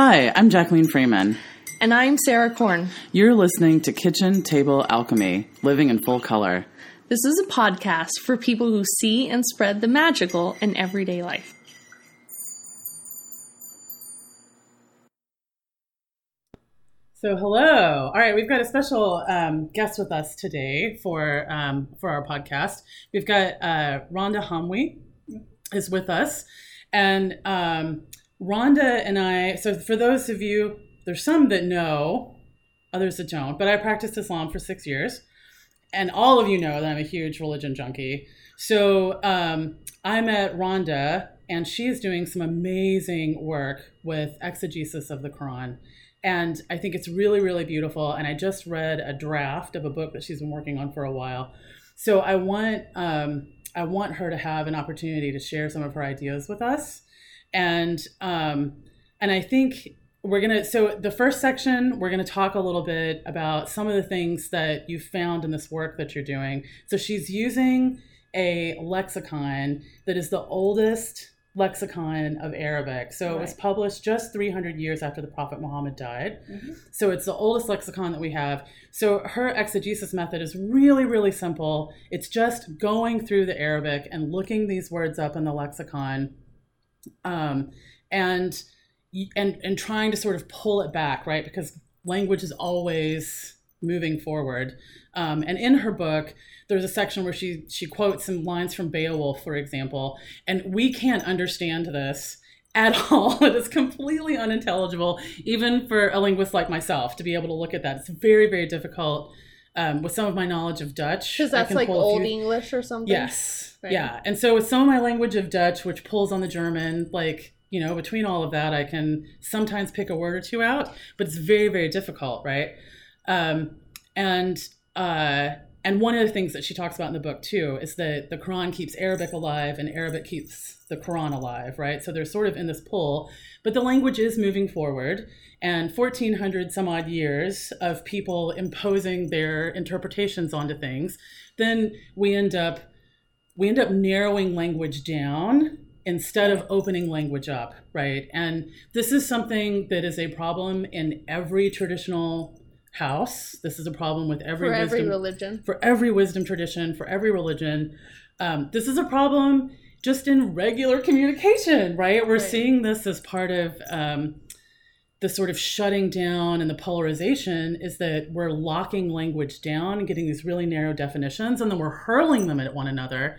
Hi, I'm Jacqueline Freeman. And I'm Sarah Korn. You're listening to Kitchen Table Alchemy, Living in Full Color. This is a podcast for people who see and spread the magical in everyday life. So hello. All right, we've got a special um, guest with us today for um, for our podcast. We've got uh, Randa Hamwi is with us, and um, Randa and I. So for those of you, there's some that know, others that don't. But I practiced Islam for six years, and all of you know that I'm a huge religion junkie. So um, I met Randa, and she is doing some amazing work with exegesis of the Quran and I think it's really, really beautiful. And I just read a draft of a book that she's been working on for a while. So I want um, I want her to have an opportunity to share some of her ideas with us, and um, and I think we're gonna. So the first section, we're gonna talk a little bit about some of the things that you found in this work that you're doing. So she's using a lexicon that is the oldest lexicon of Arabic. So right. it was published just 300 years after the Prophet Muhammad died. Mm-hmm. So it's the oldest lexicon that we have. So her exegesis method is really, really simple. It's just going through the Arabic and looking these words up in the lexicon, um, and and and trying to sort of pull it back, right? Because language is always moving forward. Um, and in her book, there's a section where she she quotes some lines from Beowulf, for example, and we can't understand this at all. It is completely unintelligible, even for a linguist like myself, to be able to look at that. It's very, very difficult. Um, with some of my knowledge of Dutch, because that's like old few... English or something. Yes, right. yeah, and so with some of my language of Dutch, which pulls on the German, like you know, between all of that, I can sometimes pick a word or two out, but it's very, very difficult, right? Um, and uh, and one of the things that she talks about in the book too is that the Quran keeps Arabic alive and Arabic keeps the Quran alive, right? So they're sort of in this pull, but the language is moving forward. And 1400 some odd years of people imposing their interpretations onto things, then we end up we end up narrowing language down instead of opening language up, right? And this is something that is a problem in every traditional house. This is a problem with every for wisdom, every religion, for every wisdom tradition, for every religion. Um, this is a problem just in regular communication, right? We're right. seeing this as part of um, the sort of shutting down and the polarization is that we're locking language down and getting these really narrow definitions, and then we're hurling them at one another.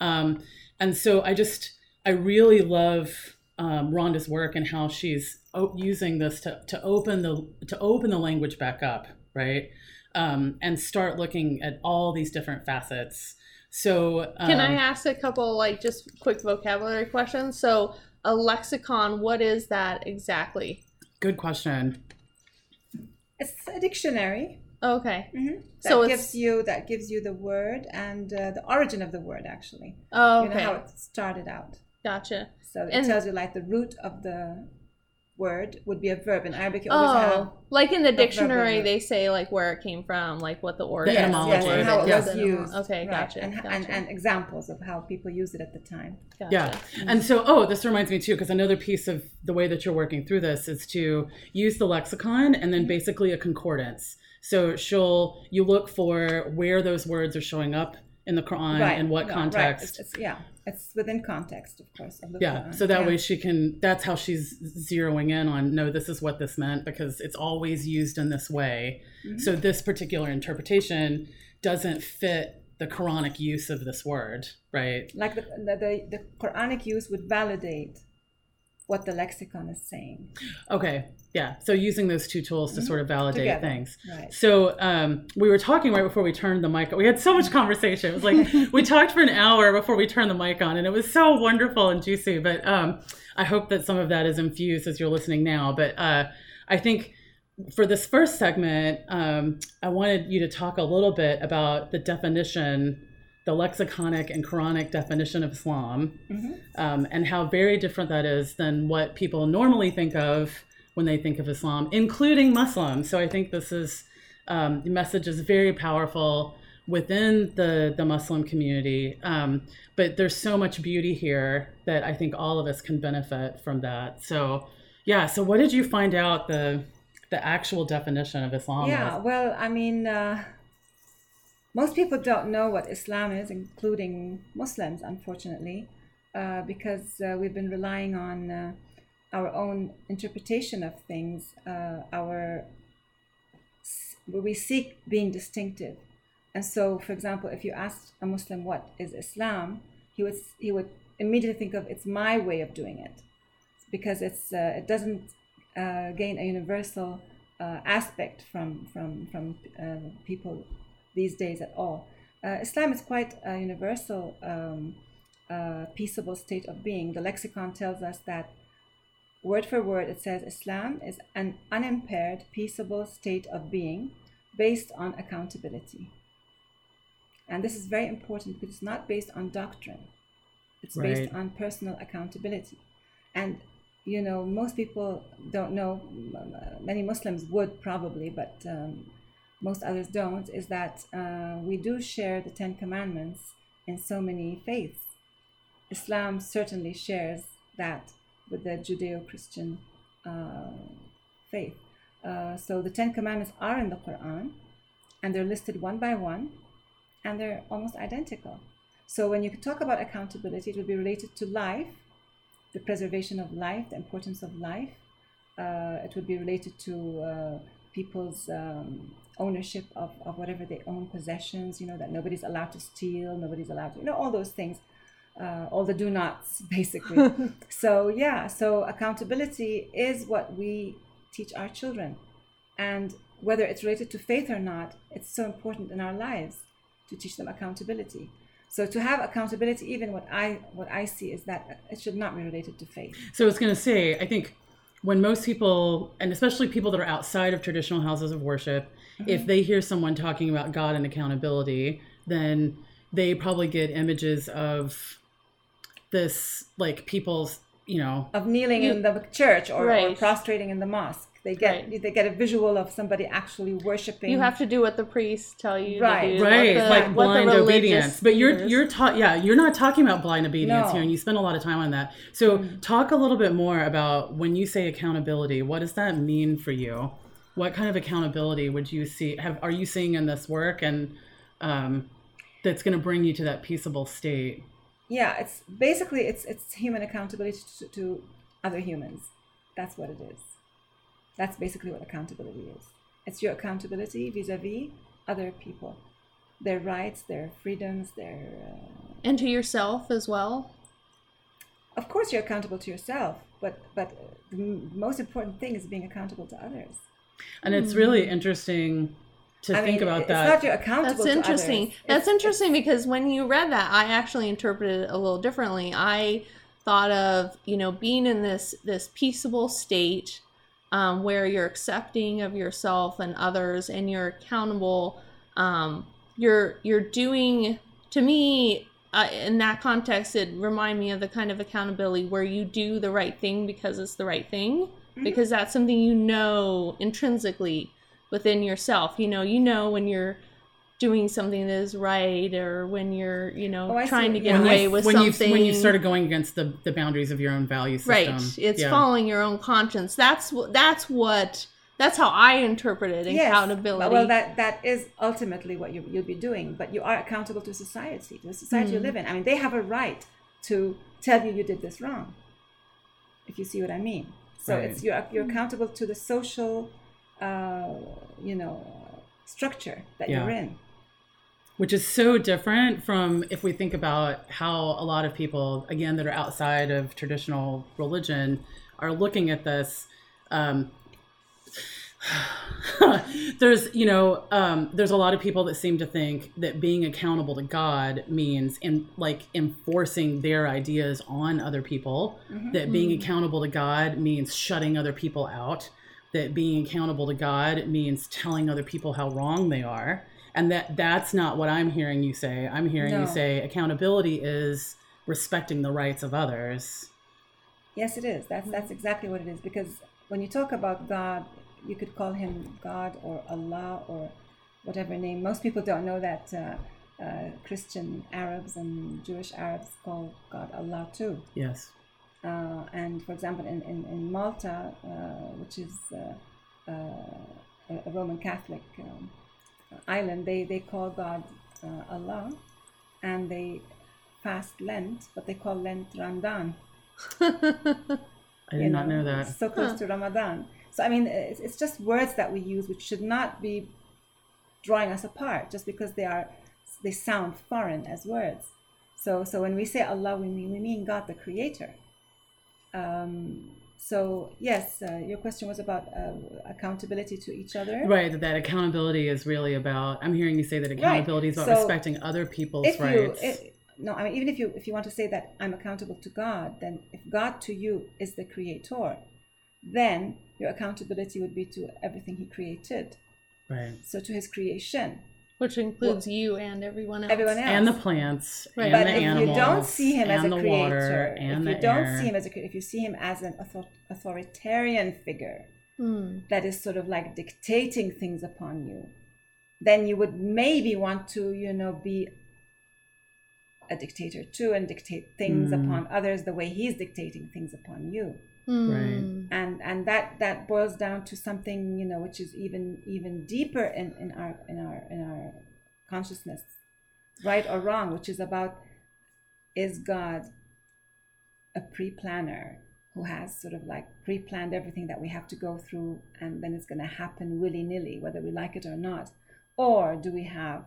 Um, and so I just, I really love um, Randa's work and how she's using this to, to open the to open the language back up, right? Um, and start looking at all these different facets. So, um, can I ask a couple like just quick vocabulary questions? So, a lexicon, what is that exactly? Good question. It's a dictionary. Okay. Mm-hmm. That so gives you that gives you the word and uh, the origin of the word actually. Oh, okay. You know how it started out. Gotcha. So it and tells you like the root of the word would be a verb in Arabic. You always oh, have like in the dictionary, they say like where it came from, like what the origin, yes, yes, and how it was used. Okay, right. gotcha, and, gotcha. And, and, examples of how people use it at the time. Gotcha. Yeah, mm-hmm. and so oh, this reminds me too, because another piece of the way that you're working through this is to use the lexicon and then mm-hmm. basically a concordance. So she'll you look for where those words are showing up in the Quran right. and what context. Right. It's, it's, yeah, it's within context, of course. Of yeah, Quran. so that yeah. way she can. That's how she's zeroing in on. No, this is what this meant because it's always used in this way. Mm-hmm. So this particular interpretation doesn't fit the Quranic use of this word, right? Like the the, the, the Quranic use would validate what the lexicon is saying. Okay, yeah. So using those two tools to mm-hmm. sort of validate Together. things. Right. So um, we were talking right before we turned the mic. on. We had so much conversation. It was like we talked for an hour before we turned the mic on, and it was so wonderful and juicy. But um, I hope that some of that is infused as you're listening now. But uh, I think for this first segment, um, I wanted you to talk a little bit about the definition the lexiconic and Quranic definition of Islam, mm-hmm. um, and how very different that is than what people normally think of when they think of Islam, including Muslims. So I think this is um, the message is very powerful within the the Muslim community. Um, but there's so much beauty here that I think all of us can benefit from that. So Yeah. So, what did you find out the the actual definition of Islam Yeah, is? well, I mean, uh, most people don't know what Islam is, including Muslims, unfortunately, uh, because uh, we've been relying on uh, our own interpretation of things, uh, our we seek being distinctive. And so, for example, if you ask a Muslim what is Islam, he would he would immediately think of it's my way of doing it, because it's uh, it doesn't uh, gain a universal aspect from from from people these days at all. Uh, Islam is quite a universal, um, uh, peaceable state of being. The lexicon tells us that word for word it says Islam is an unimpaired, peaceable state of being based on accountability. And this is very important because it's not based on doctrine. It's based on personal accountability. And you know, most people don't know. Many Muslims would probably, but um, most others don't. Is that uh, we do share the Ten Commandments in so many faiths. Islam certainly shares that with the Judeo-Christian uh, faith. Uh, so the Ten Commandments are in the Quran, and they're listed one by one, and they're almost identical. So when you talk about accountability, it will be related to life, the preservation of life, the importance of life. Uh, it would be related to uh, people's um, ownership of, of whatever they own, possessions, you know, that nobody's allowed to steal, nobody's allowed to, you know, all those things, uh, all the do nots, basically. so, yeah, so accountability is what we teach our children. And whether it's related to faith or not, it's so important in our lives to teach them accountability. So to have accountability, even what I what I see is that it should not be related to faith. So I was going to say, I think when most people, and especially people that are outside of traditional houses of worship, mm-hmm. if they hear someone talking about God and accountability, then they probably get images of this, like people's, you know, Of kneeling in the church or, or prostrating in the mosque, they get Right. they get a visual of somebody actually worshiping. You have to do what the priests tell you Right. to do. right, the, like blind obedience. But you're leaders- you're taught, yeah, you're not talking about blind obedience No. here, and you spend a lot of time on that. So talk a little bit more about when you say accountability. What does that mean for you? What kind of accountability would you see? Have are you seeing in this work, and um, that's going to bring you to that peaceable state? yeah, it's basically it's it's human accountability to, to other humans. That's what it is. That's basically what accountability is. It's your accountability vis-a-vis other people, their rights, their freedoms, their. Uh, and to yourself as well. of course, you're accountable to yourself, but but the m- most important thing is being accountable to others. And it's really interesting to I think mean, about it's that. not you're accountable. That's interesting. others. That's It's- interesting because when you read that, I actually interpreted it a little differently. I thought of you know being in this this peaceable state um, where you're accepting of yourself and others, and you're accountable. Um, you're you're doing to me uh, in that context. It remind me of the kind of accountability where you do the right thing because it's the right thing, Mm-hmm. because that's something you know intrinsically within yourself. You know, you know when you're doing something that is right or when you're, you know, Oh, I see trying to get yeah, I away see- with when something. you when you started going against the, the boundaries of your own value system. right. It's Yeah. following your own conscience. That's what that's what that's how I interpreted Yes, accountability. Well, that that is ultimately what you, you'll be doing, but you are accountable to society, to the society Mm. you live in. I mean, they have a right to tell you you did this wrong. If you see what I mean. So Right. it's you're you're accountable to the social, uh, you know, structure that Yeah. you're in. Which is so different from if we think about how a lot of people again that are outside of traditional religion are looking at this um, there's you know um, there's a lot of people that seem to think that being accountable to god means in like enforcing their ideas on other people that being accountable to god means shutting other people out that being accountable to god means telling other people how wrong they are and that that's not what i'm hearing you say i'm hearing you say accountability is respecting the rights of others Yes, it is. That's that's exactly what it is. Because when you talk about God, you could call him God or Allah or whatever name. Most people don't know that uh, uh, Christian Arabs and Jewish Arabs call God Allah too. yes Uh, and for example, in, in, in Malta, uh, which is uh, uh, a Roman Catholic um, island, they, they call God uh, Allah and they fast Lent, but they call Lent Ramadan. I did you not know that. So close Huh. to Ramadan. So, I mean, it's, it's just words that we use which should not be drawing us apart just because they are they sound foreign as words. So, so when we say Allah, we mean we mean God the Creator. Um, so yes, uh, your question was about uh, accountability to each other. Right, that, that accountability is really about. I'm hearing you say that accountability is about So, respecting other people's If you, rights. it, no, I mean even if you if you want to say that I'm accountable to God, then if God to you is the Creator, then your accountability would be to everything He created. right. So to His creation, Which includes you and everyone else. everyone else. And the plants, Right. and but the if animals, you don't see him as a creator, water, and if the you don't air. see him as a, if you see him as an author- authoritarian figure Hmm. that is sort of like dictating things upon you, then you would maybe want to, you know, be a dictator too and dictate things Mm. upon others the way he's dictating things upon you. Hmm. Right. And and that that boils down to something, you know, which is even even deeper in, in our in our in our consciousness, right or wrong, which is about is God a pre-planner who has sort of like pre-planned everything that we have to go through and then it's going to happen willy-nilly whether we like it or not or do we have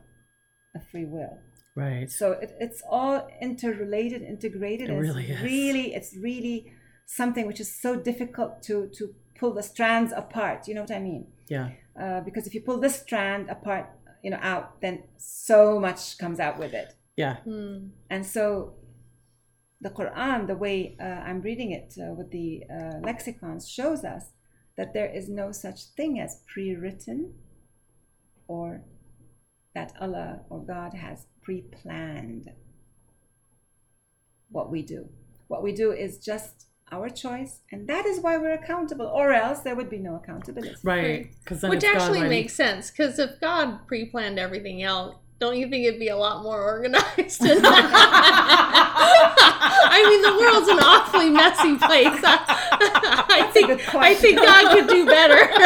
a free will right. so it, it's all interrelated integrated It and really it's is. really it's really something which is so difficult to to pull the strands apart you know what i mean Yeah. uh, because if you pull this strand apart you know out then so much comes out with it Yeah. Hmm. and so the Quran, the way uh, I'm reading it uh, with the uh, lexicons, shows us that there is no such thing as pre written or that Allah or God has pre planned what we do. What we do is just our choice, and that is why we're accountable, or else there would be no accountability. Right. Because Which actually makes sense because if God pre-planned everything out, don't you think it'd be a lot more organized? I mean, the world's an awfully messy place. I, I think. I think God could do better.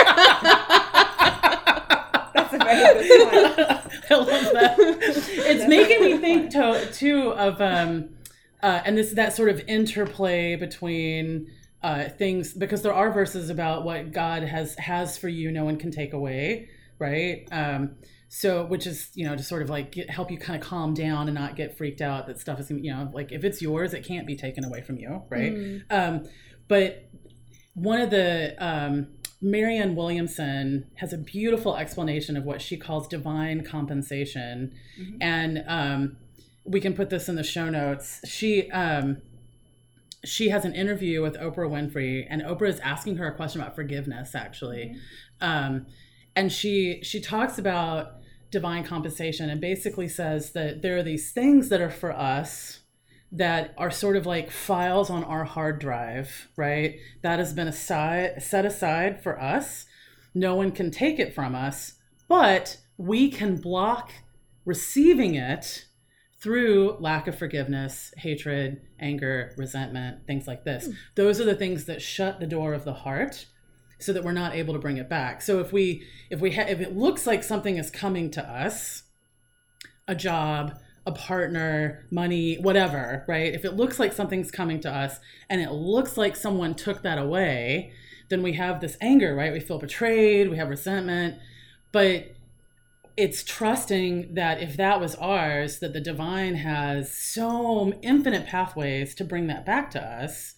That's a very good point. I love that. It's making me think to, too of um, uh, and this is that sort of interplay between uh, things because there are verses about what God has has for you, no one can take away, right? Um, so which is you know to sort of like get, help you kind of calm down and not get freaked out that stuff is you know like if it's yours, it can't be taken away from you, right? Mm. Um, but one of the um, Marianne Williamson has a beautiful explanation of what she calls divine compensation, Mhm. and um, we can put this in the show notes. She um, she has an interview with Oprah Winfrey, and Oprah is asking her a question about forgiveness, actually, um, and she she talks about divine compensation and basically says that there are these things that are for us that are sort of like files on our hard drive, right? That has been aside, set aside for us. No one can take it from us, but we can block receiving it through lack of forgiveness, hatred, anger, resentment, things like this. Hmm. Those are the things that shut the door of the heart so that we're not able to bring it back. So if we if we ha- if it looks like something is coming to us, a job, a partner, money, whatever, right? If it looks like something's coming to us and it looks like someone took that away, then we have this anger, right? We feel betrayed, we have resentment, but it's trusting that if that was ours, that the divine has so infinite pathways to bring that back to us,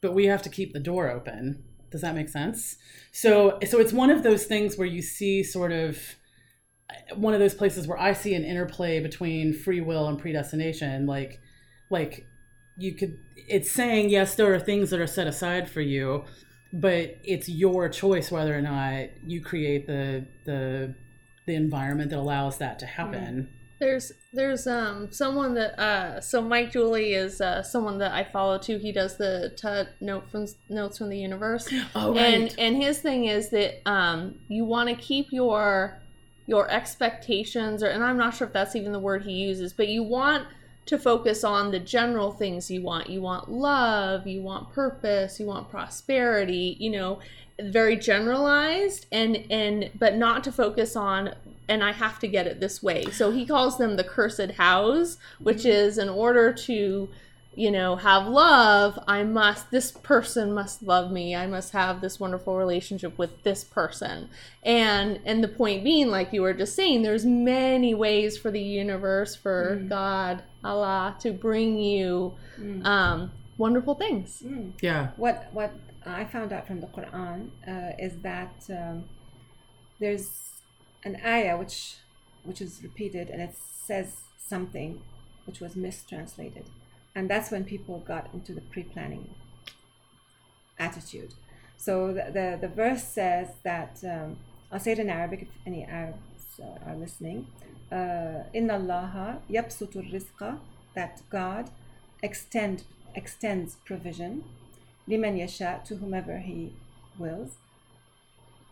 but we have to keep the door open. Does that make sense? So, so it's one of those things where you see sort of uh, one of those places where I see an interplay between free will and predestination. Like, like you could, it's saying yes, there are things that are set aside for you, but it's your choice whether or not you create the the the environment that allows that to happen. There's there's um someone that uh so Mike Dooley is uh someone that I follow too. He does the Tut note from notes from the universe. Oh, right. and and his thing is that um you want to keep your your expectations or and I'm not sure if that's even the word he uses, but you want to focus on the general things you want. You want love, you want purpose, you want prosperity, you know, very generalized and and but not to focus on and I have to get it this way. So he calls them the cursed hows, which is in order to you know have love i must this person must love me i must have this wonderful relationship with this person and and the point being like you were just saying there's many ways for the universe for Mm. god allah to bring you Mm. um wonderful things Mm. Yeah. What what I found out from the Quran uh, is that um, there's an ayah which which is repeated and it says something which was mistranslated, and that's when people got into the pre-planning attitude. So the the, the verse says that um, I'll say it in Arabic if any Arabs are listening. Uh, Inna Allah yabsutu rizqa that God extend extends provision liman yasha to whomever he wills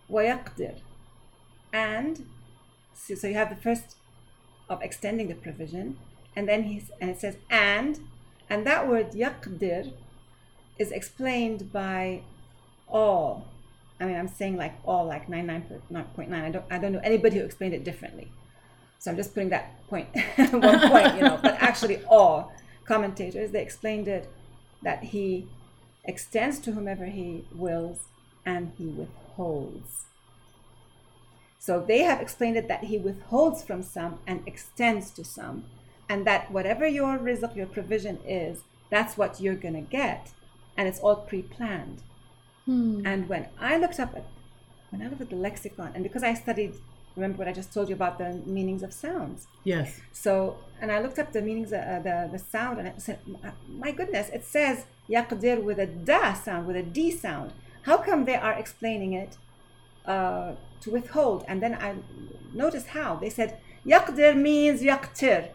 ويقدر and so, so you have the first of extending the provision and then he's and it says and and that word يقدر is explained by all I mean I'm saying like all like 99.9 I don't I don't know anybody who explained it differently so I'm just putting that point one point you know but actually all commentators they explained it that he extends to whomever he wills and he withholds. So they have explained it that he withholds from some and extends to some, and that whatever your rizq, your provision is, that's what you're gonna get, and it's all pre-planned. Hmm. And when I looked up at when I looked at the lexicon, and because I studied, remember what I just told you about the meanings of sounds. Yes. So, and I looked up the meanings, of, uh, the the sound, and I said, my goodness, it says yaqdir with a da sound, with a d sound. How come they are explaining it uh, to withhold? And then I noticed how they said yaqdir means yaqtir,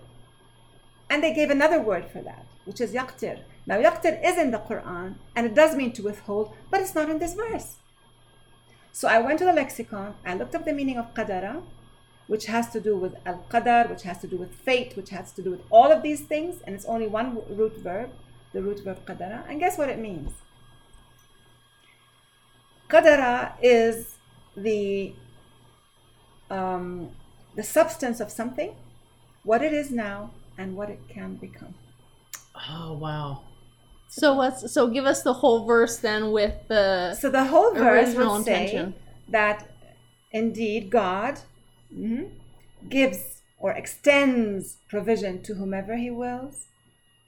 and they gave another word for that, which is yaqtir. Now, yaqtir is in the Quran, and it does mean to withhold, but it's not in this verse. So I went to the lexicon, I looked up the meaning of qadara, which has to do with al qadar, which has to do with fate, which has to do with all of these things, and it's only one root verb, the root verb qadara. And guess what it means? Qadara is the um, the substance of something, what it is now, and what it can become. Oh wow. So let's so give us the whole verse then with the So the whole verse Original would say that indeed God mhm, gives or extends provision to whomever He wills,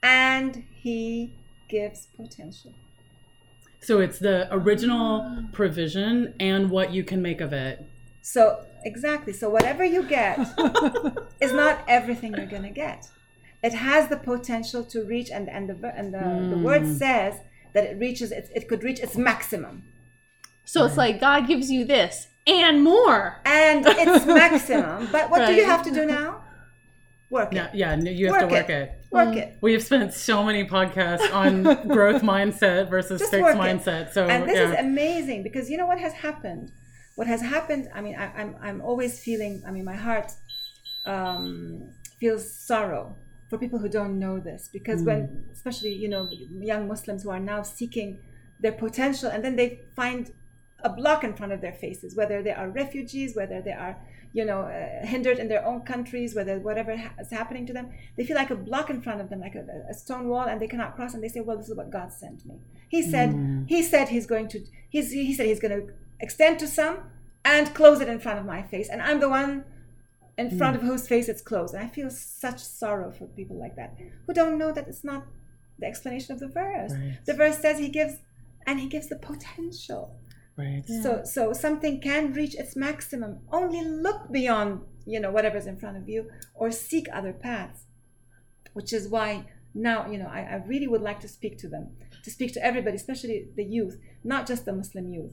and He gives potential. So it's the original provision and what you can make of it. So exactly. So whatever you get is not everything you're gonna get. It has the potential to reach, and and the and the, the word says that it reaches. It, it could reach its maximum, so it's like god gives you this and more and its maximum. But what do you have to do now? Work Yeah, it. yeah. You have to work it. Work it. We have spent so many podcasts on growth mindset versus Just fixed work it. mindset. So and this yeah. is amazing because you know what has happened what has happened i mean I, i'm i'm always feeling i mean my heart um, feels sorrow for people who don't know this because when especially you know young muslims who are now seeking their potential and then they find a block in front of their faces whether they are refugees whether they are you know uh, hindered in their own countries whether whatever ha- is happening to them they feel like a block in front of them like a, a stone wall and they cannot cross and they say well this is what god sent me. He said he said he's going to he's, he said he's going to extend to some and close it in front of my face and i'm the one in mm. front of whose face it's closed and i feel such sorrow for people like that who don't know that it's not the explanation of the verse Right. the verse says he gives and he gives the potential right. so so something can reach its maximum. Only look beyond, you know, whatever's in front of you or seek other paths. Which is why now, you know, I, I really would like to speak to them, to speak to everybody, especially the youth, not just the Muslim youth,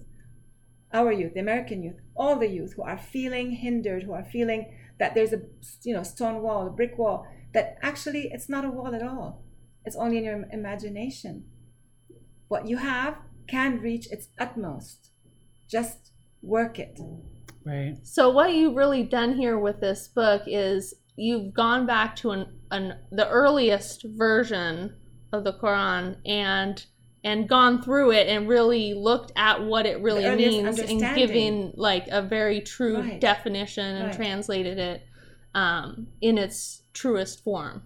our youth, the American youth, all the youth who are feeling hindered, who are feeling that there's a you know stone wall, a brick wall, that actually it's not a wall at all. It's only in your imagination. What you have can reach its utmost. Just work it. Right. So what you've really done here with this book is you've gone back to an, an the earliest version of the Quran and and gone through it and really looked at what it really means and understanding. given like a very true Right. definition and Right. translated it um, in its truest form.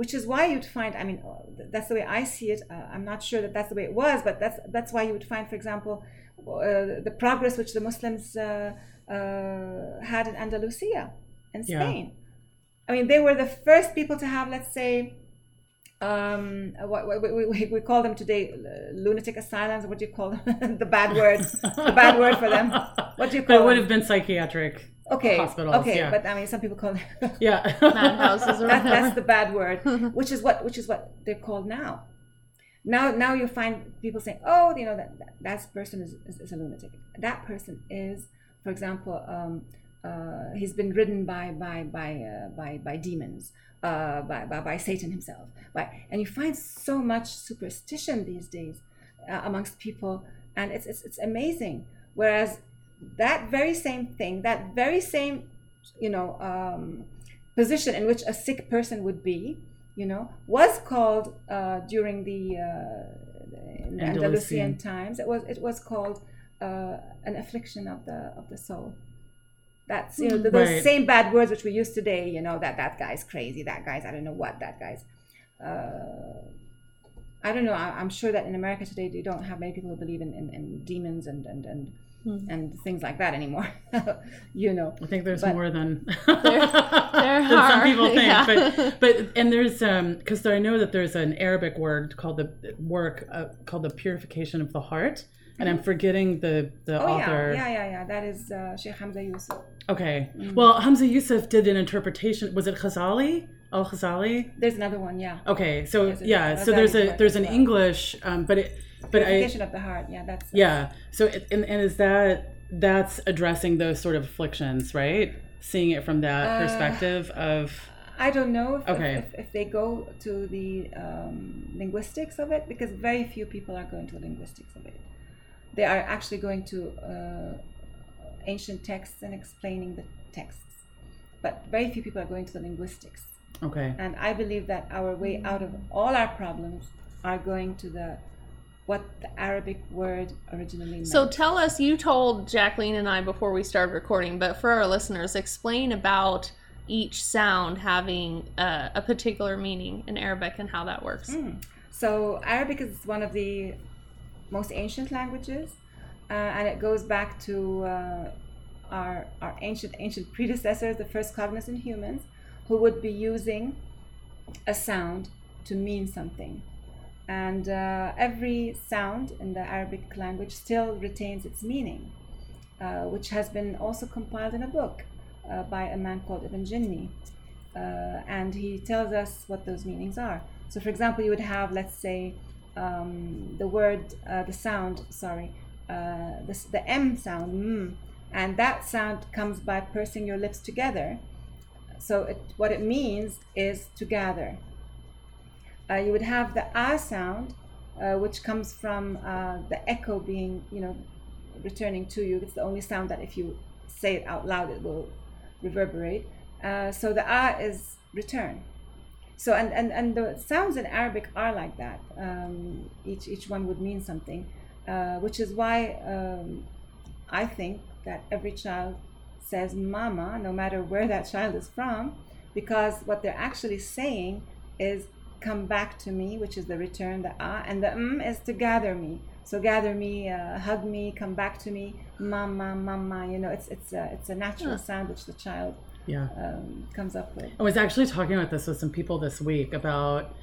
which is why you'd find i mean uh, that's the way i see it uh, i'm not sure that that's the way it was but that's that's why you would find for example uh, the progress which the muslims uh, uh, had in andalusia in Yeah. spain i mean they were the first people to have let's say um, what, what we, we, we call them today uh, lunatic asylums. What do you call them? the bad word. The bad word for them. What do you But call it would have been psychiatric. Okay. hospitals, Okay, yeah. but I mean, some people call them Yeah. Madhouses that, that's the bad word, which is what which is what they're called now. Now, now you find people saying, "Oh, you know that that, that person is, is, is a lunatic. That person is, for example, um, uh, he's been ridden by by by uh, by by demons, uh, by, by by Satan himself. By and you find so much superstition these days uh, amongst people, and it's, it's it's amazing. Whereas that very same thing, that very same, you know, um, position in which a sick person would be, you know, was called uh, during the, uh, in Andalusian. Andalusian times. It was it was called uh, an affliction of the of the soul. That's you know th- those Right. same bad words which we use today. You know that that guy's crazy. That guy's I don't know what. That guy's. Uh, I don't know. I, I'm sure that in America today, you don't have many people who believe in, in, in demons and and and, and things like that anymore. you know. I think there's But- more than, there than some people think. yeah. But but and there's um because I know that there's an Arabic word called the work uh, called the purification of the heart, and I'm forgetting the the Oh author. yeah, yeah, yeah, yeah. That is uh, Sheikh Hamza Yusuf. Okay. Mm. Well, Hamza Yusuf did an interpretation. Was it Ghazali? Al Ghazali? There's another one, yeah. Okay. So There's yeah. So there's a there's an well. English, um, but it but I of the heart. Yeah, that's yeah. So it, and and is that that's addressing those sort of afflictions, right? Seeing it from that Uh, perspective of I don't know if, Okay. if, if, they go to the um, linguistics of it because very few people are going to the linguistics of it. They are actually going to uh, ancient texts and explaining the texts, but very few people are going to the linguistics. okay. And I believe that our way out of all our problems are going to the what the Arabic word originally meant. So tell us, you told Jacqueline and I before we started recording, but for our listeners, explain about each sound having uh, a particular meaning in Arabic and how that works. Mm. So Arabic is one of the most ancient languages, uh, and it goes back to uh, our our ancient ancient predecessors, the first cognizant humans, who would be using a sound to mean something. And uh, every sound in the Arabic language still retains its meaning, uh, which has been also compiled in a book uh, by a man called Ibn Jinni. Uh, and he tells us what those meanings are. So, for example, you would have, let's say, um, the word, uh, the sound, sorry, uh, the, the M sound, mm, and that sound comes by pursing your lips together. So, it, what it means is to gather. Uh, you would have the ah sound, uh, which comes from uh, the echo being, you know, returning to you. It's the only sound that if you say it out loud, it will reverberate. Uh, so the ah is return. So and, and, and the sounds in Arabic are like that. Um, each each one would mean something, uh, which is why um, I think that every child says "mama" no matter where that child is from, because what they're actually saying is "come back to me," which is the return, the ah, and the mm is to gather me. So gather me, uh, hug me, come back to me, mama, mama. You know, it's it's a it's a natural Huh. sound which the child Yeah. um, comes up with. I was actually talking about this with some people this week about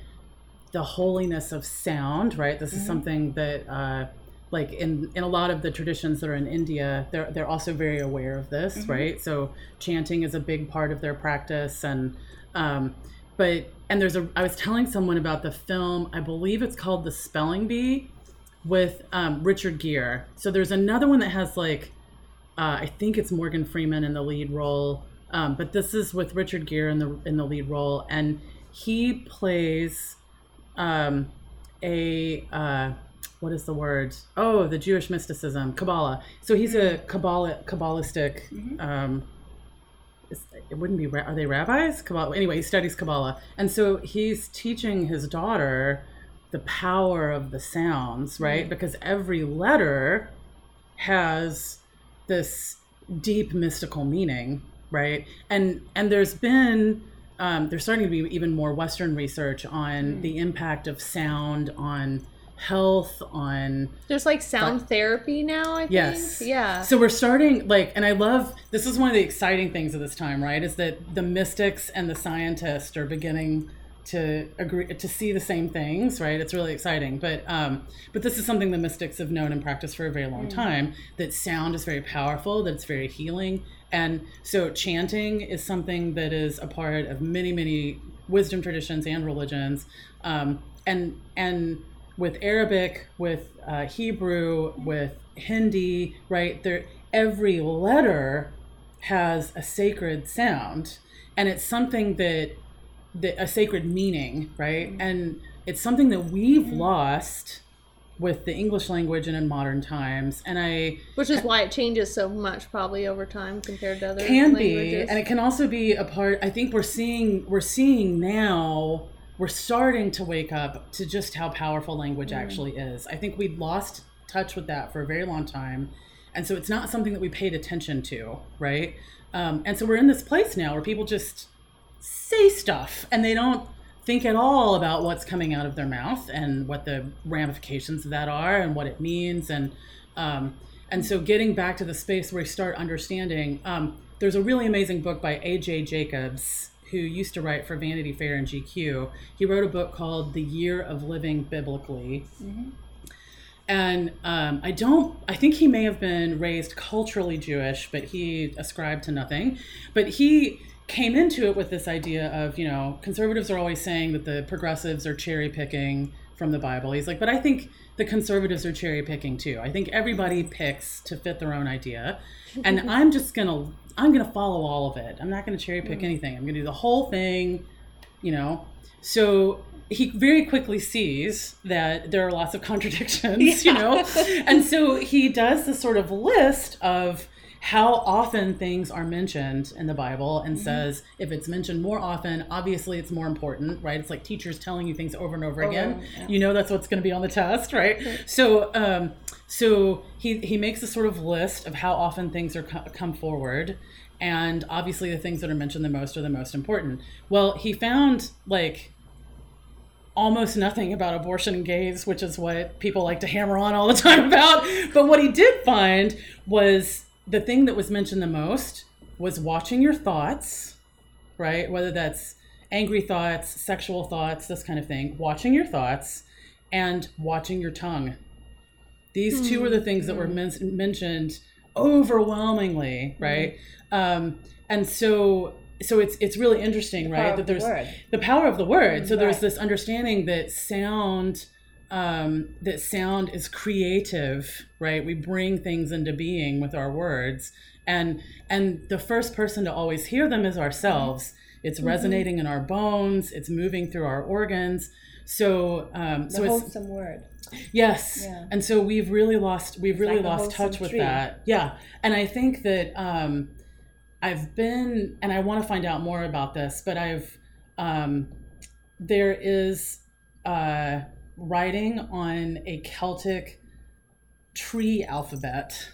the holiness of sound, right? This is something that, uh, like in, in a lot of the traditions that are in India, they're, they're also very aware of this, right? So chanting is a big part of their practice. And, um, but, and there's a, I was telling someone about the film, I believe it's called The Spelling Bee with um, Richard Gere. So there's another one that has like, uh, I think it's Morgan Freeman in the lead role, um, but this is with Richard Gere in the in the lead role, and he plays um, a uh, what is the word? Oh, the Jewish mysticism, Kabbalah. So he's a Kabbalah Kabbalistic um, it wouldn't be are they rabbis? Kabbalah anyway he studies kabbalah. And so he's teaching his daughter the power of the sounds right? Because every letter has this deep mystical meaning right and and there's been um, there's starting to be even more western research on the impact of sound on health on There's like sound therapy now, I think. Yes. Yeah. So we're starting like, and I love this is one of the exciting things of this time, right? Is that the mystics and the scientists are beginning to agree to see the same things, right? It's really exciting. But um, but this is something the mystics have known and practiced for a very long time. That sound is very powerful. That it's very healing. And so chanting is something that is a part of many many wisdom traditions and religions. Um, and and with Arabic, with uh, Hebrew, with Hindi, right? There, every letter has a sacred sound, and it's something that, that a sacred meaning, right? And it's something that we've lost with the English language and in modern times. And I Which is why it changes so much probably over time compared to other can languages. be, and it can also be a part. I think we're seeing we're seeing now we're starting to wake up to just how powerful language actually is. I think we'd lost touch with that for a very long time, and so it's not something that we paid attention to, right? Um, and so we're in this place now where people just say stuff and they don't think at all about what's coming out of their mouth and what the ramifications of that are and what it means. And um, and so getting back to the space where we start understanding um, there's a really amazing book by aj jacobs who used to write for vanity fair and gq he wrote a book called the year of living biblically. And um, I don't, I think he may have been raised culturally Jewish, but he ascribed to nothing. But he came into it with this idea of, you know, conservatives are always saying that the progressives are cherry picking from the Bible. He's like, but I think the conservatives are cherry picking too. I think everybody picks to fit their own idea. And I'm just going to, I'm going to follow all of it. I'm not going to cherry pick mm. anything. I'm going to do the whole thing, you know. So he very quickly sees that there are lots of contradictions, you know, and so he does this sort of list of how often things are mentioned in the Bible and says if it's mentioned more often, obviously it's more important, right? It's like teachers telling you things over and over again. yeah. You know that's what's going to be on the test, right? So, um, so he he makes a sort of list of how often things are co- come forward, and obviously the things that are mentioned the most are the most important. Well, he found like almost nothing about abortion and gays, which is what people like to hammer on all the time about. But what he did find was the thing that was mentioned the most was watching your thoughts, right? Whether that's angry thoughts, sexual thoughts, this kind of thing, watching your thoughts and watching your tongue. These two are the things that were men- mentioned overwhelmingly, right? Um, and so so it's it's really interesting, right? that there's word. the power of the word. So there's this understanding that sound um, that sound is creative, right? We bring things into being with our words, and and the first person to always hear them is ourselves. It's Mm-hmm. resonating in our bones. It's moving through our organs. So um, so it's wholesome word. Yes. Yeah. And so we've really lost we've really like lost touch with tree. that. Yeah. And I think that um I've been and I want to find out more about this, but I've um there is uh writing on a Celtic tree alphabet.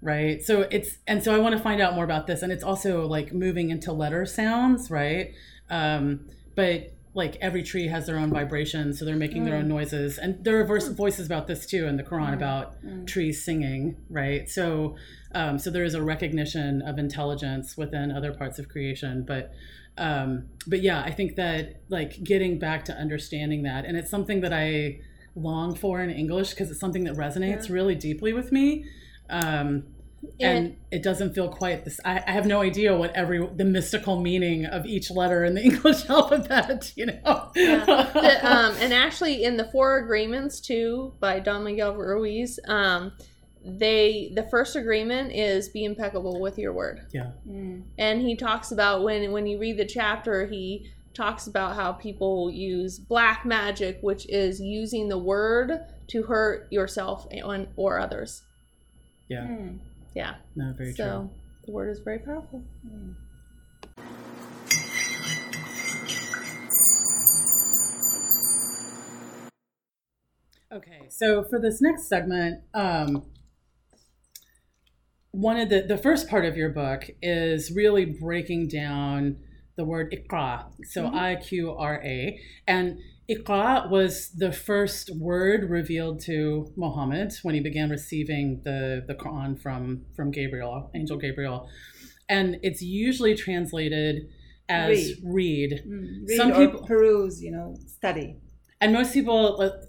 Right. So it's and so I want to find out more about this and it's also like moving into letter sounds, right? Um but like every tree has their own vibration, so they're making their own noises. And there are verse, voices about this too in the Quran about trees singing, right? So, um, so there is a recognition of intelligence within other parts of creation. But, um, but yeah, I think that like getting back to understanding that, and it's something that I long for in English because it's something that resonates really deeply with me. Um, and, And- it doesn't feel quite this. I, I have no idea what every the mystical meaning of each letter in the English alphabet. You know. The, um, and actually, in the Four Agreements too, by Don Miguel Ruiz, um, they the first agreement is be impeccable with your word, yeah. and he talks about when when you read the chapter, he talks about how people use black magic, which is using the word to hurt yourself and or others. Yeah. Hmm. Yeah. No, very so true. The word is very powerful. Okay, so for this next segment, um, one of the the first part of your book is really breaking down the word iqra, so I Q R A, and iqra was the first word revealed to Muhammad when he began receiving the the Quran from from Gabriel, angel Gabriel, and it's usually translated as Read. read. Mm, read Some people- peruse, you know, study. And most people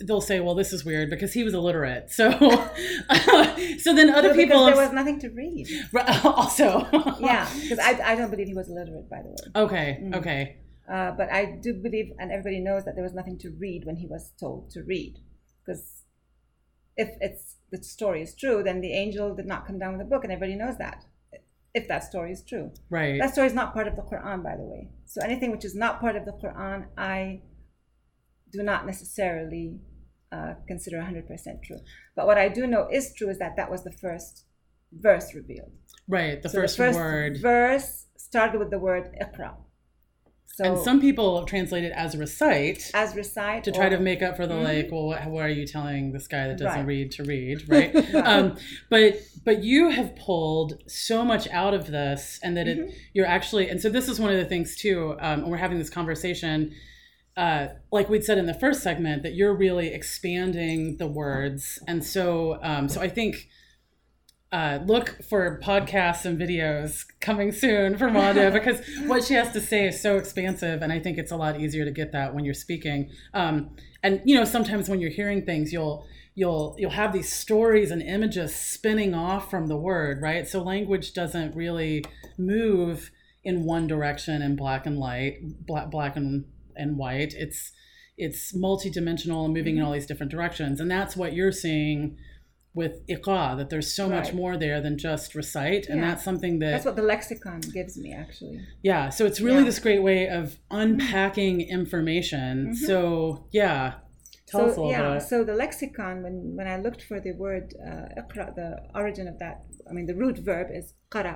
they'll say, "Well, this is weird because he was illiterate." So, so then other people there was nothing to read. also Yeah, because I, I don't believe he was illiterate, by the way. okay, Mm. okay, Uh, but I do believe, and everybody knows that there was nothing to read when he was told to read. Because if it's the story is true, then the angel did not come down with a book, and everybody knows that. If that story is true, right, that story is not part of the Quran, by the way. So anything which is not part of the Quran, I do not necessarily uh, consider 100% true. But what I do know is true is that that was the first verse revealed. right. The So first, the first word, verse started with the word iqra. So and some people translate it as recite as recite to try or- to make up for the Mhm. like. Well, what, are you telling this guy that doesn't Right. read to read, right? Right. um, but but you have pulled so much out of this, and that Mhm. it you're actually, and so this is one of the things too. Um, when we're having this conversation. Uh, like we'd said in the first segment, that you're really expanding the words, and so um, so I think uh, look for podcasts and videos coming soon from Randa because what she has to say is so expansive, and I think it's a lot easier to get that when you're speaking. Um, and you know, sometimes when you're hearing things, you'll you'll you'll have these stories and images spinning off from the word, right? So language doesn't really move in one direction in black and light, black black and and white. It's it's multidimensional and moving in all these different directions, and that's what you're seeing with iqra that there's so much more there than just recite and Yeah. that's something that That's what the lexicon gives me, actually. yeah so it's really Yeah. this great way of unpacking information Mhm. so yeah tell us a so little yeah, bit so the lexicon, when when I looked for the word uh, iqra, the origin of that, I mean, the root verb is qara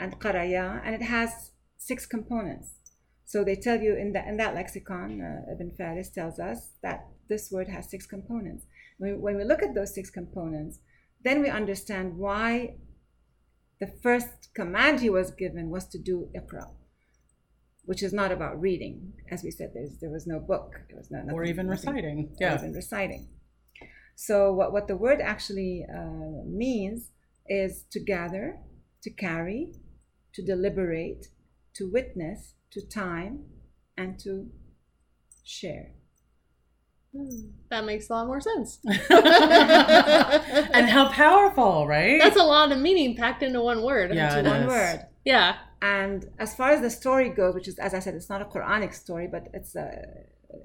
and qaraya, and it has six components. So they tell you in that in that lexicon, uh, Ibn Faris tells us that this word has six components. When, when we look at those six components, then we understand why the first command he was given was to do iqra, which is not about reading. As we said, there's, there was no book, there was no or even nothing- reciting or yeah even reciting. So what, what the word actually uh, means is to gather, to carry, to deliberate, to witness, to time, and to share. That makes a lot more sense. and how powerful right That's a lot of meaning packed into one word. Yeah, to it one is. word. Yeah. And as far as the story goes, which is, as I said, it's not a Quranic story, but it's a,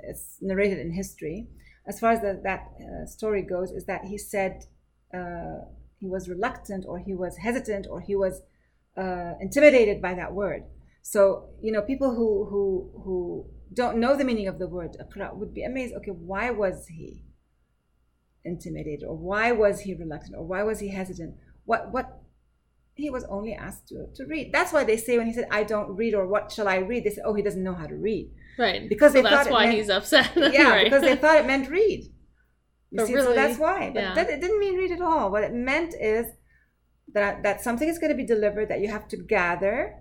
it's narrated in history. As far as the, that uh, story goes, is that he said uh, he was reluctant, or he was hesitant, or he was uh, intimidated by that word. So you know, people who who who don't know the meaning of the word would be amazed. Okay, why was he intimidated, or why was he reluctant, or why was he hesitant? What what he was only asked to, to read. That's why they say when he said, I don't read, or what shall I read? They say, oh, he doesn't know how to read. Right. Because so they that's thought why meant- he's upset. Yeah, right. because they thought it meant read. You But see, so really, that's why. But yeah. that, it didn't mean read at all. What it meant is that, that something is going to be delivered that you have to gather,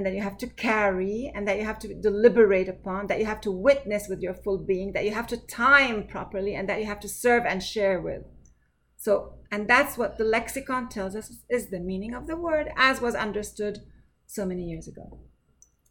and that you have to carry, and that you have to deliberate upon, that you have to witness with your full being, that you have to time properly, and that you have to serve and share with. So, and that's what the lexicon tells us is the meaning of the word as was understood so many years ago.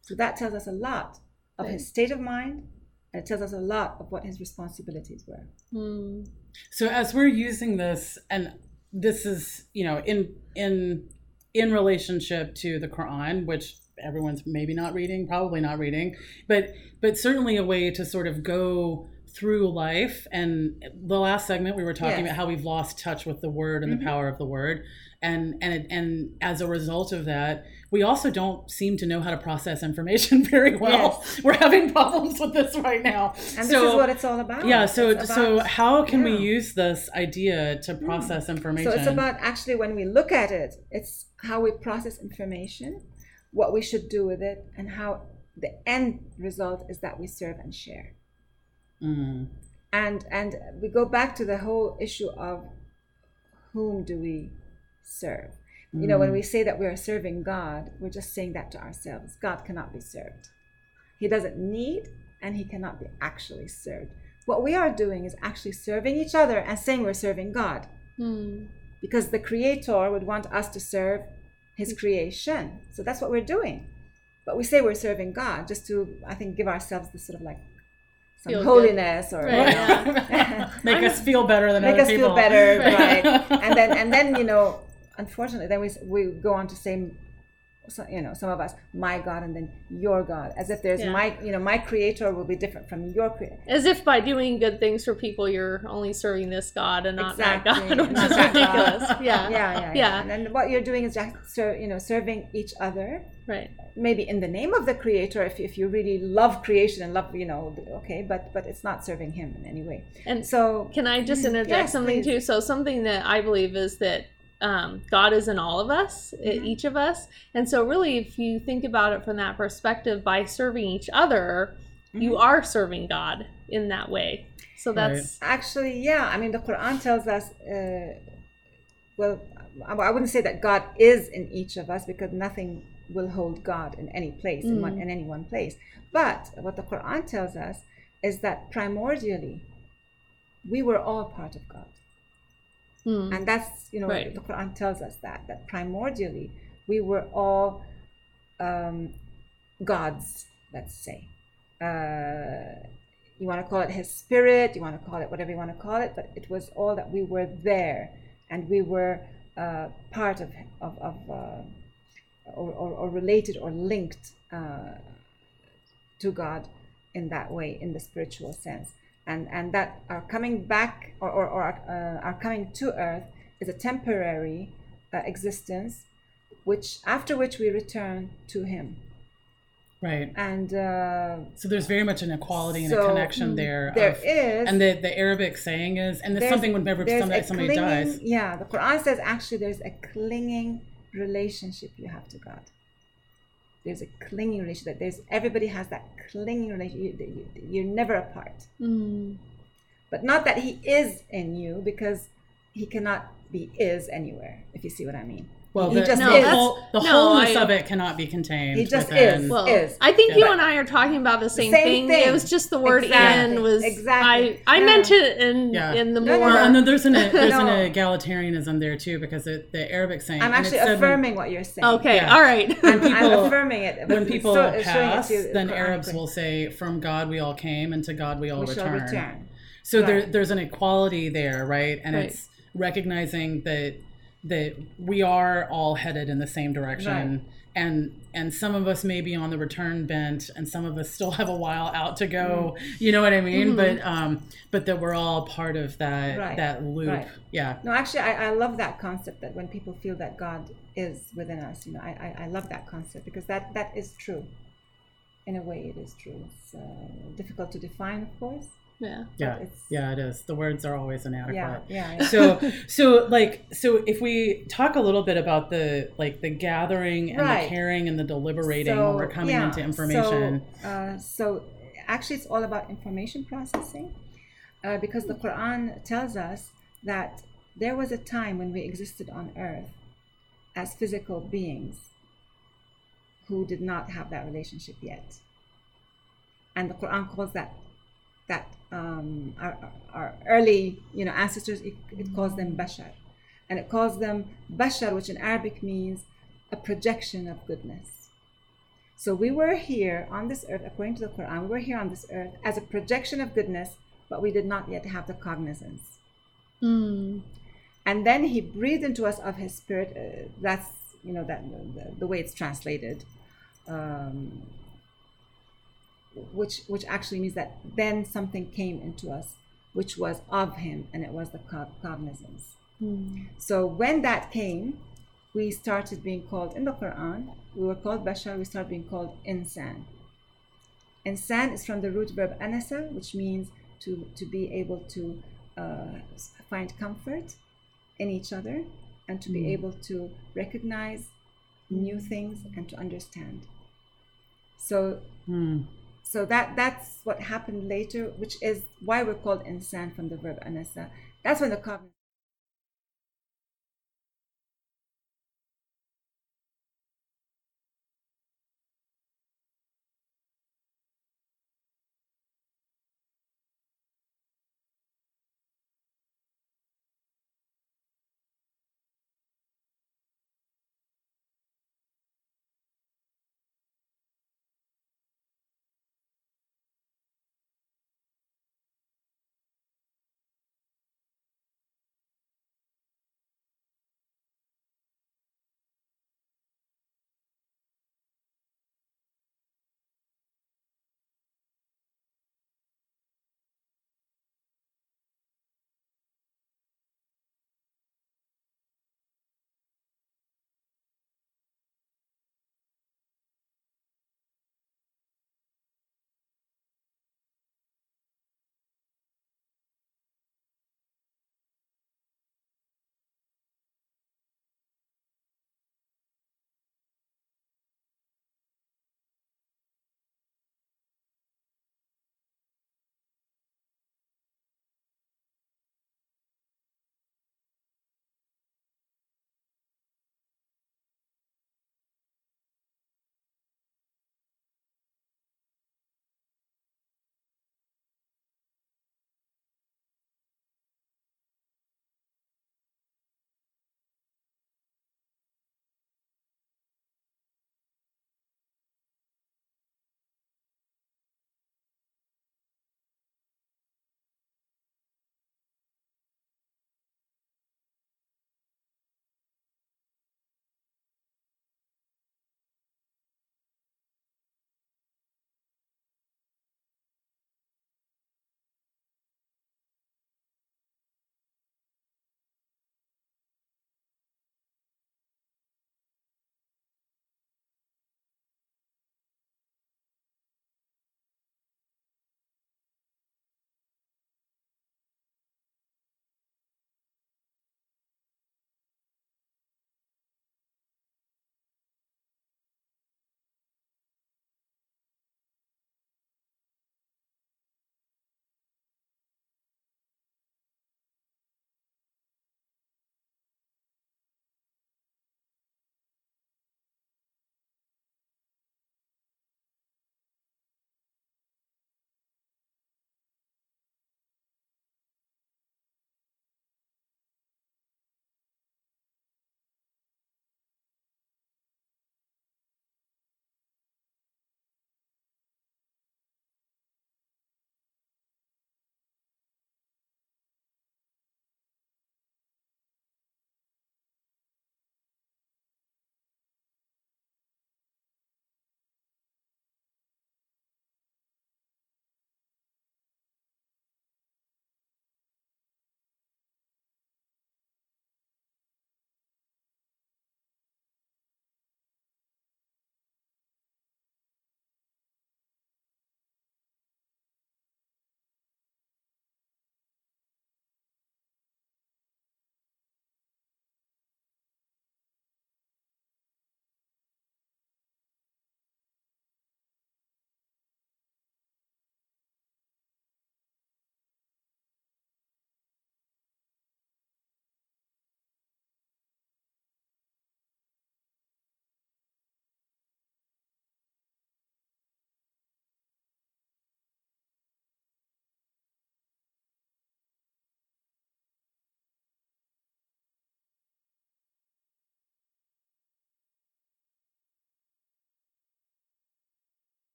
So that tells us a lot of his state of mind, and it tells us a lot of what his responsibilities were. Hmm. So as we're using this, and this is you know in in in relationship to the Quran, which everyone's maybe not reading, probably not reading, but but certainly a way to sort of go through life and the last segment we were talking Yes. about how we've lost touch with the word and the power of the word and and it, and as a result of that we also don't seem to know how to process information very well we're having problems with this right now And so this is what it's all about. yeah so It's so how can we yeah. Hmm. use this idea to process information So it's about actually when we look at it, it's how we process information, what we should do with it, and how the end result is that we serve and share. Mm, And and we go back to the whole issue of whom do we serve? You know, when we say that we are serving God, we're just saying that to ourselves. God cannot be served. He doesn't need and he cannot be actually served. What we are doing is actually serving each other and saying we're serving God Hmm. because the creator would want us to serve his creation so that's what we're doing but we say we're serving god just to i think give ourselves this sort of like some Feel good. holiness or Right, you know, yeah. make us feel better than make other us people feel better Right. right and then and then you know unfortunately then we we go on to say so, you know some of us my god and then your god as if there's Yeah. my you know my creator will be different from your creator As if by doing good things for people, you're only serving this God and not Exactly, that God, which not is God. ridiculous. Yeah. yeah yeah yeah, Yeah. and then what you're doing is just ser- you know serving each other Right. maybe in the name of the creator if, if you really love creation and love you know okay but but it's not serving him in any way And so Can I just Mm, interject yes, something please. too? So something that I believe is that um, God is in all of us, i- Mhm. each of us, and so really, if you think about it from that perspective, by serving each other, you Mhm. are serving God in that way. So that's actually yeah i mean the quran tells us uh, well I, I wouldn't say that god is in each of us because nothing will hold god in any place in, one, Mm. in any one place but what the quran tells us is that primordially we were all part of god hmm, and that's you know Right. the quran tells us that that primordially we were all um, gods let's say. Uh, you want to call it his spirit you want to call it whatever you want to call it but it was all that we were there. And we were uh, part of of, of uh, or, or, or related or linked uh, to God in that way, in the spiritual sense, and and that are coming back or or, or uh, our coming to earth is a temporary uh, existence, which after which we return to Him, right. And uh, so there's very much an equality and a connection there there of- is and the, the arabic saying is and there's- something whenever somebody, somebody clinging- dies Yeah, the Quran says actually there's a clinging relationship you have to God. There's a clinging relationship. There's everybody has that clinging relationship. You, you're never apart. hmm, But not that He is in you, because He cannot be is anywhere. If you see what I mean. Well He the, just the, is. whole, the No, wholeness I- of it cannot be contained He just within- is. well, is. I think Yeah. you and I are talking about the same, same thing. thing. It was just the word Exactly. "in" was Exactly. I I Yeah. meant it in Yeah. in the No, no, more no. and then there's an there's No. an egalitarianism there too because it, the Arabic saying I'm actually said when- affirming what you're saying. okay. Yeah. All right. I'm, people- I'm affirming it. when people so- showing it pass, to you, then Arabs will say, "From God we all came, and to God we all we return." return. So there, there's an equality there, right? And Right. it's recognizing that that we are all headed in the same direction, Right. and and some of us may be on the return bent, and some of us still have a while out to go. You know what I mean? Mhm. But um, but that we're all part of that Right. that loop. Right. Yeah. No, actually, I, I love that concept that when people feel that God is within us, you know, I, I, I love that concept because that, that is true. In a way, it is true. It's uh, difficult to define, of course. Yeah. Yeah. it's- Yeah. It is. The words are always inadequate. Yeah, yeah. yeah. so so like so if we talk a little bit about the like the gathering and Right. the caring and the deliberating when we're coming yeah, into information So, uh, so actually, it's all about information processing uh, because the Quran tells us that there was a time when we existed on earth as physical beings who did not have that relationship yet. And the Quran calls that that um, our, our early you know ancestors it, it calls them bashar. And it calls them bashar which in arabic means a projection of goodness. So we were here on this earth according to the quran we were here on this earth as a projection of goodness but we did not yet have the cognizance. Hmm. and then he breathed into us of his spirit uh, that's you know that the, the way it's translated um, which which actually means that then something came into us, which was of Him, and it was the cognizance. Hmm. So when that came, we started being called in the Quran. We were called Bashar. We started being called Insan. Insan is from the root verb anasa, which means to to be able to uh, find comfort in each other and to be Mm. able to recognize new things and to understand. So Hmm. So that that's what happened later, which is why we're called insan from the verb anasa. That's when the cognitive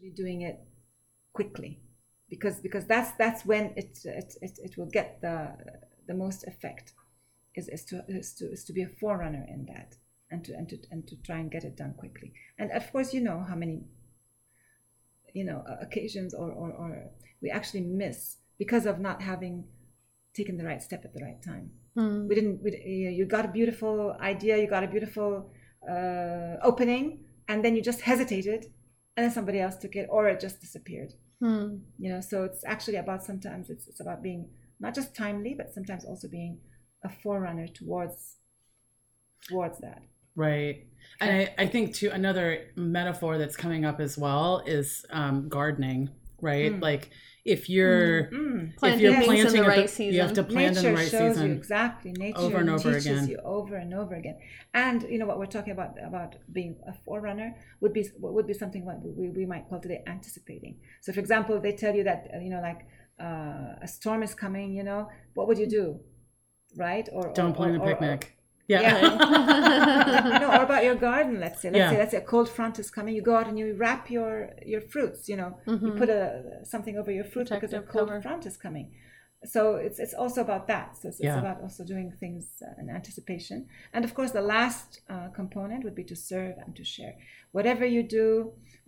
actually doing it quickly. Because because that's that's when it it, it, it will get the the most effect is, is to is to is to be a forerunner in that and to and to and to try and get it done quickly. And of course you know how many you know occasions or or, or we actually miss because of not having taken the right step at the right time. Hmm. we didn't we, you you got a beautiful idea you got a beautiful uh, opening and then you just hesitated and then somebody else took it or it just disappeared Hmm. you know so it's actually about sometimes it's, it's about being not just timely but sometimes also being a forerunner towards towards that Right. And I, I think too another metaphor that's coming up as well is um, gardening, right? Mm. Like if you're Mm. if you're planting the right you have to plant nature in the right shows you season. exactly nature over and over teaches again. you over and over again and you know what we're talking about about being a forerunner would be what would be something what we, we might call today anticipating so for example they tell you that you know like uh, a storm is coming you know what would you do right or Don't or, plan or- a picnic. Yeah. Yeah. no, or about your garden. Let's say, let's Yeah. say, let's say a cold front is coming. You go out and you wrap your your fruits. You know, you Mhm. put a something over your fruit because a cold cover. front is coming. So it's it's also about that. So it's, it's about also doing things uh, in anticipation. And of course, the last uh, component would be to serve and to share. Whatever you do,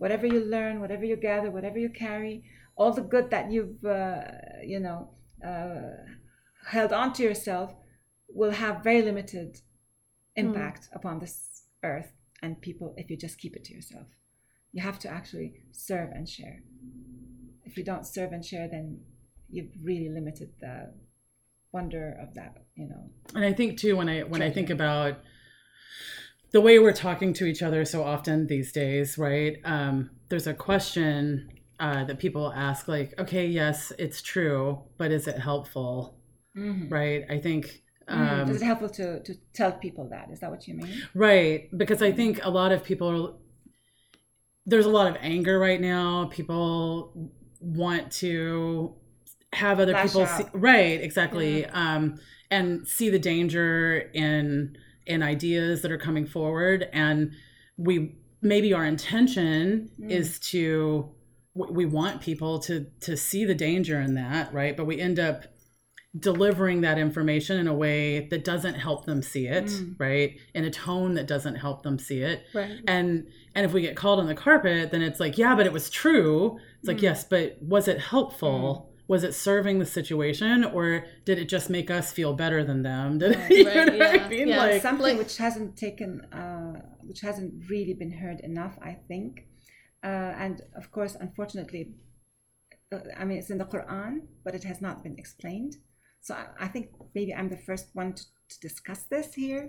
whatever you learn, whatever you gather, whatever you carry, all the good that you've uh, you know uh, held on to yourself will have very limited impact upon this earth and people if you just keep it to yourself. You have to actually serve and share. If you don't serve and share, then you've really limited the wonder of that, you know. and I think too when I when I think about the way we're talking to each other so often these days, right? Um, there's a question uh, that people ask, like, okay, yes, it's true, but is it helpful? Right? I think. Mm, Um, Is it helpful to, to tell people that? Is that what you mean? Right, because I think a lot of people are, there's a lot of anger right now. People want to have other Lash people out. see, right, exactly, um, and see the danger in in ideas that are coming forward, and we maybe our intention Mm. is to we want people to to see the danger in that, right? But we end up delivering that information in a way that doesn't help them see it Mm. right? In a tone that doesn't help them see it. Right. and and if we get called on the carpet then it's like yeah but it was true. It's like Mm. yes but was it helpful? Was it serving the situation or did it just make us feel better than them? Did Right, you know right, what i yeah, mean? yeah. like something like- which hasn't taken uh, which hasn't really been heard enough i think. Uh, and of course unfortunately uh, i mean it's in the quran but it has not been explained so i, I think maybe i'm the first one to, to discuss this here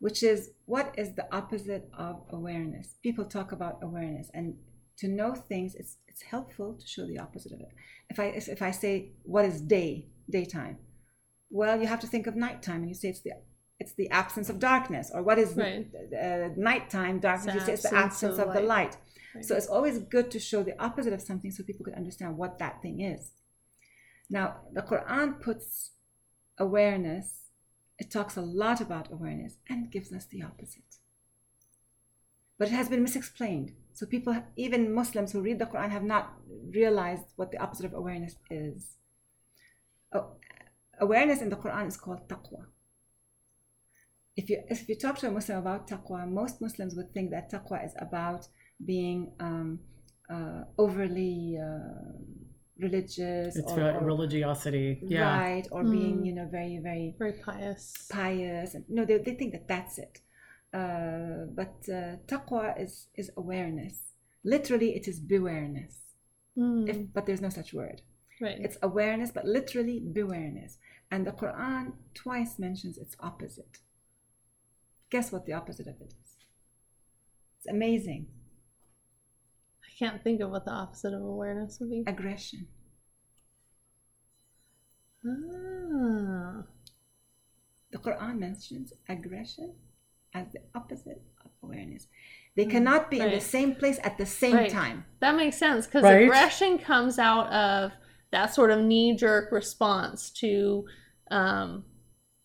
which is what is the opposite of awareness? People talk about awareness and to know things it's it's helpful to show the opposite of it. If i if, i say what is day? daytime well you have to think of nighttime and you say it's the it's the absence of darkness or what is Right. uh, nighttime darkness? You say it's the absence of of, the light. light. So it's always good to show the opposite of something so people can understand what that thing is now the quran puts awareness it talks a lot about awareness and gives us the opposite. But it has been misexplained. So people even muslims who read the quran have not realized what the opposite of awareness is. Oh, awareness in the quran is called taqwa. If you if you talk to a muslim about taqwa most muslims would think that taqwa is about being um, uh, overly uh, religious it's or, re- or- religiosity. Yeah. right or being Mm. you know very very Very pious. pious and no they, they think that that's it. Uh, but uh, taqwa is is awareness. Literally it is bewareness. Mm, if but there's no such word. Right. it's awareness but literally bewareness. And the quran twice mentions its opposite. Guess what the opposite of it is? It's amazing. I can't think of what the opposite of awareness would be. aggression Ah. the quran mentions aggression as the opposite of awareness they cannot be in the same place at the same Right. time That makes sense because Right. aggression comes out of that sort of knee jerk response to, um,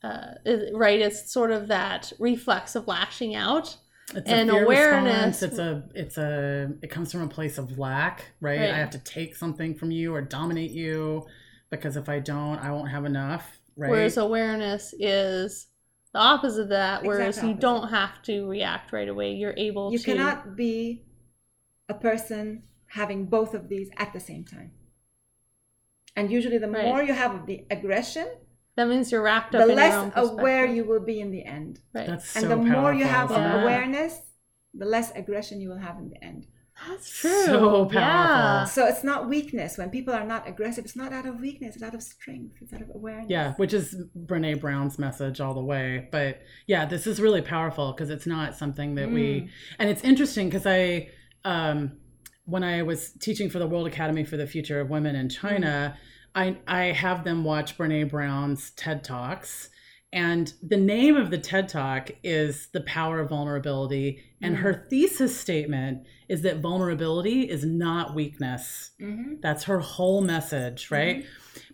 uh, right? It's sort of that reflex of lashing out. It's and a awareness- response. It's a it's a it comes from a place of lack, right? Right. I have to take something from you or dominate you because if I don't, I won't have enough, right? Whereas awareness is the opposite of that. Whereas Exact you don't have to react right away. You're able You to. cannot be a person having both of these at the same time. And usually, the Right. more you have of the aggression, That means you're wrapped up the in less your own aware you will be in the end. Right. That's And so the more you have of isn't it? Yeah. awareness, the less aggression you will have in the end. That's true. So powerful. Yeah. So it's not weakness. When people are not aggressive, it's not out of weakness, it's out of strength, it's out of awareness. Yeah, which is Brene Brown's message all the way. But yeah, this is really powerful because it's not something that Mm. we. And it's interesting because I, um, when I was teaching for the World Academy for the Future of Women in China, I I have them watch Brene Brown's TED talks. And the name of the TED Talk is The Power of Vulnerability. And Mm. her thesis statement is that vulnerability is not weakness. Mhm. That's her whole message, right?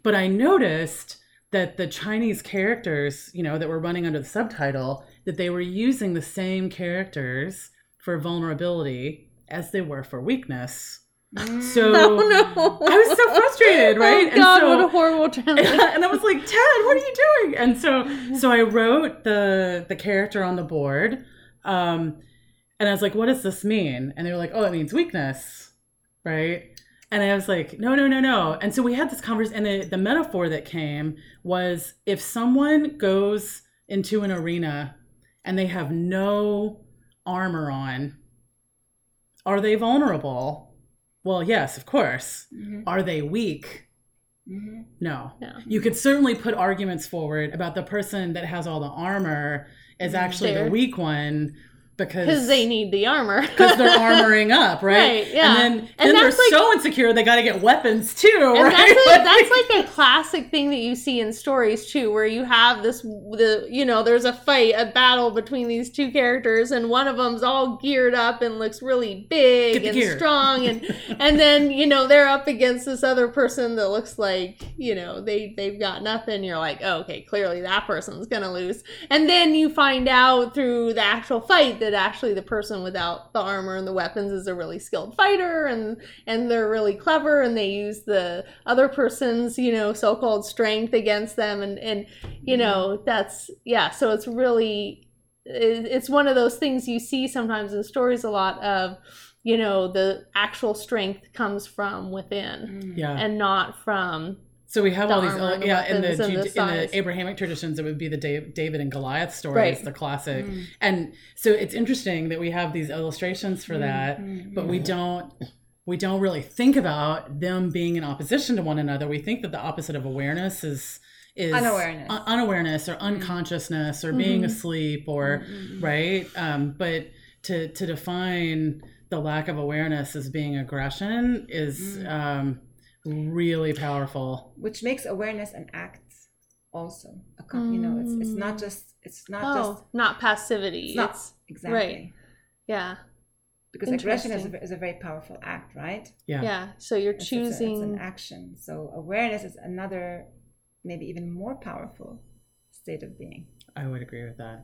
But I noticed that the Chinese characters, you know, that were running under the subtitle, that they were using the same characters for vulnerability as they were for weakness. So Oh no! I was so frustrated, right? Oh And God, so- what a horrible translation. and I was like, Ted, what are you doing? And so so I wrote the the character on the board. Um and I was like, what does this mean? And they were like, oh, it means weakness. Right? And I was like, no, no, no, no. And so we had this conversation and the, the metaphor that came was if someone goes into an arena and they have no armor on, are they vulnerable? Well, yes, of course. Mhm. Are they weak? Mhm. No. No. You could certainly put arguments forward about the person that has all the armor is actually the weak one because they need the armor. because they're armoring up, right? Right, yeah. And then, And then they're like- so insecure they got to get weapons too, And right? that's, like, that's like a classic thing that you see in stories too, where you have this, the you know, there's a fight, a battle between these two characters, and one of them's all geared up and looks really big and gear. strong, and and then you know they're up against this other person that looks like you know they they've got nothing. You're like, oh, okay, clearly that person's gonna lose, and then you find out through the actual fight that actually the person without the armor and the weapons is a really skilled fighter, and and they're really clever and they use the other person's you know so-called strength against them and and you know that's yeah so it's really it's one of those things you see sometimes in stories a lot of you know the actual strength comes from within Mm. yeah. and not from so we have the all these, the yeah, in the, in the Abrahamic traditions, it would be the David and Goliath stories, Right. the classic. Mm. And so it's interesting that we have these illustrations for that, Mm. but we don't we don't really think about them being in opposition to one another. We think that the opposite of awareness is is Unawareness. un- unawareness or unconsciousness or being asleep or right. Um, but to to define the lack of awareness as being aggression is Mm. um, really powerful. which makes awareness an act also a com- you know it's it's not Mm. just it's not oh just not passivity it's not it's exactly yeah because aggression is a, is a very powerful act right Yeah. yeah so you're It's- it's a- it's, choosing an action so awareness is another maybe even more powerful state of being I would agree with that.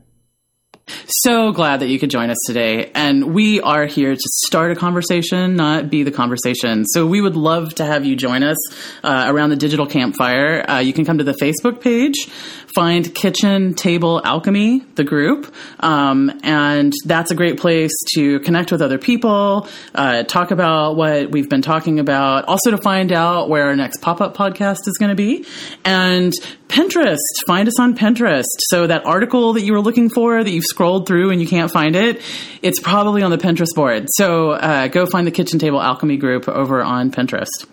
So glad that you could join us today. And we are here to start a conversation, not be the conversation. So we would love to have you join us uh, around the digital campfire. Uh, you can come to the Facebook page, find Kitchen Table Alchemy, the group. Um, and that's a great place to connect with other people, uh, talk about what we've been talking about, also to find out where our next pop up podcast is going to be. And Pinterest, find us on Pinterest. So that article that you were looking for that you've scrolled through and you can't find it, it's probably on the Pinterest board. So uh, go find the Kitchen Table Alchemy group over on Pinterest.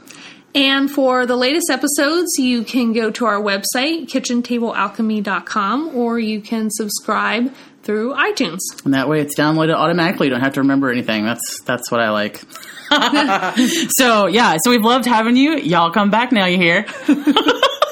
And for the latest episodes, you can go to our website, kitchentablealchemy.com, or you can subscribe through iTunes. And that way it's downloaded automatically. You don't have to remember anything. That's that's what I like. so yeah, so we've loved having you. Y'all come back now, you hear?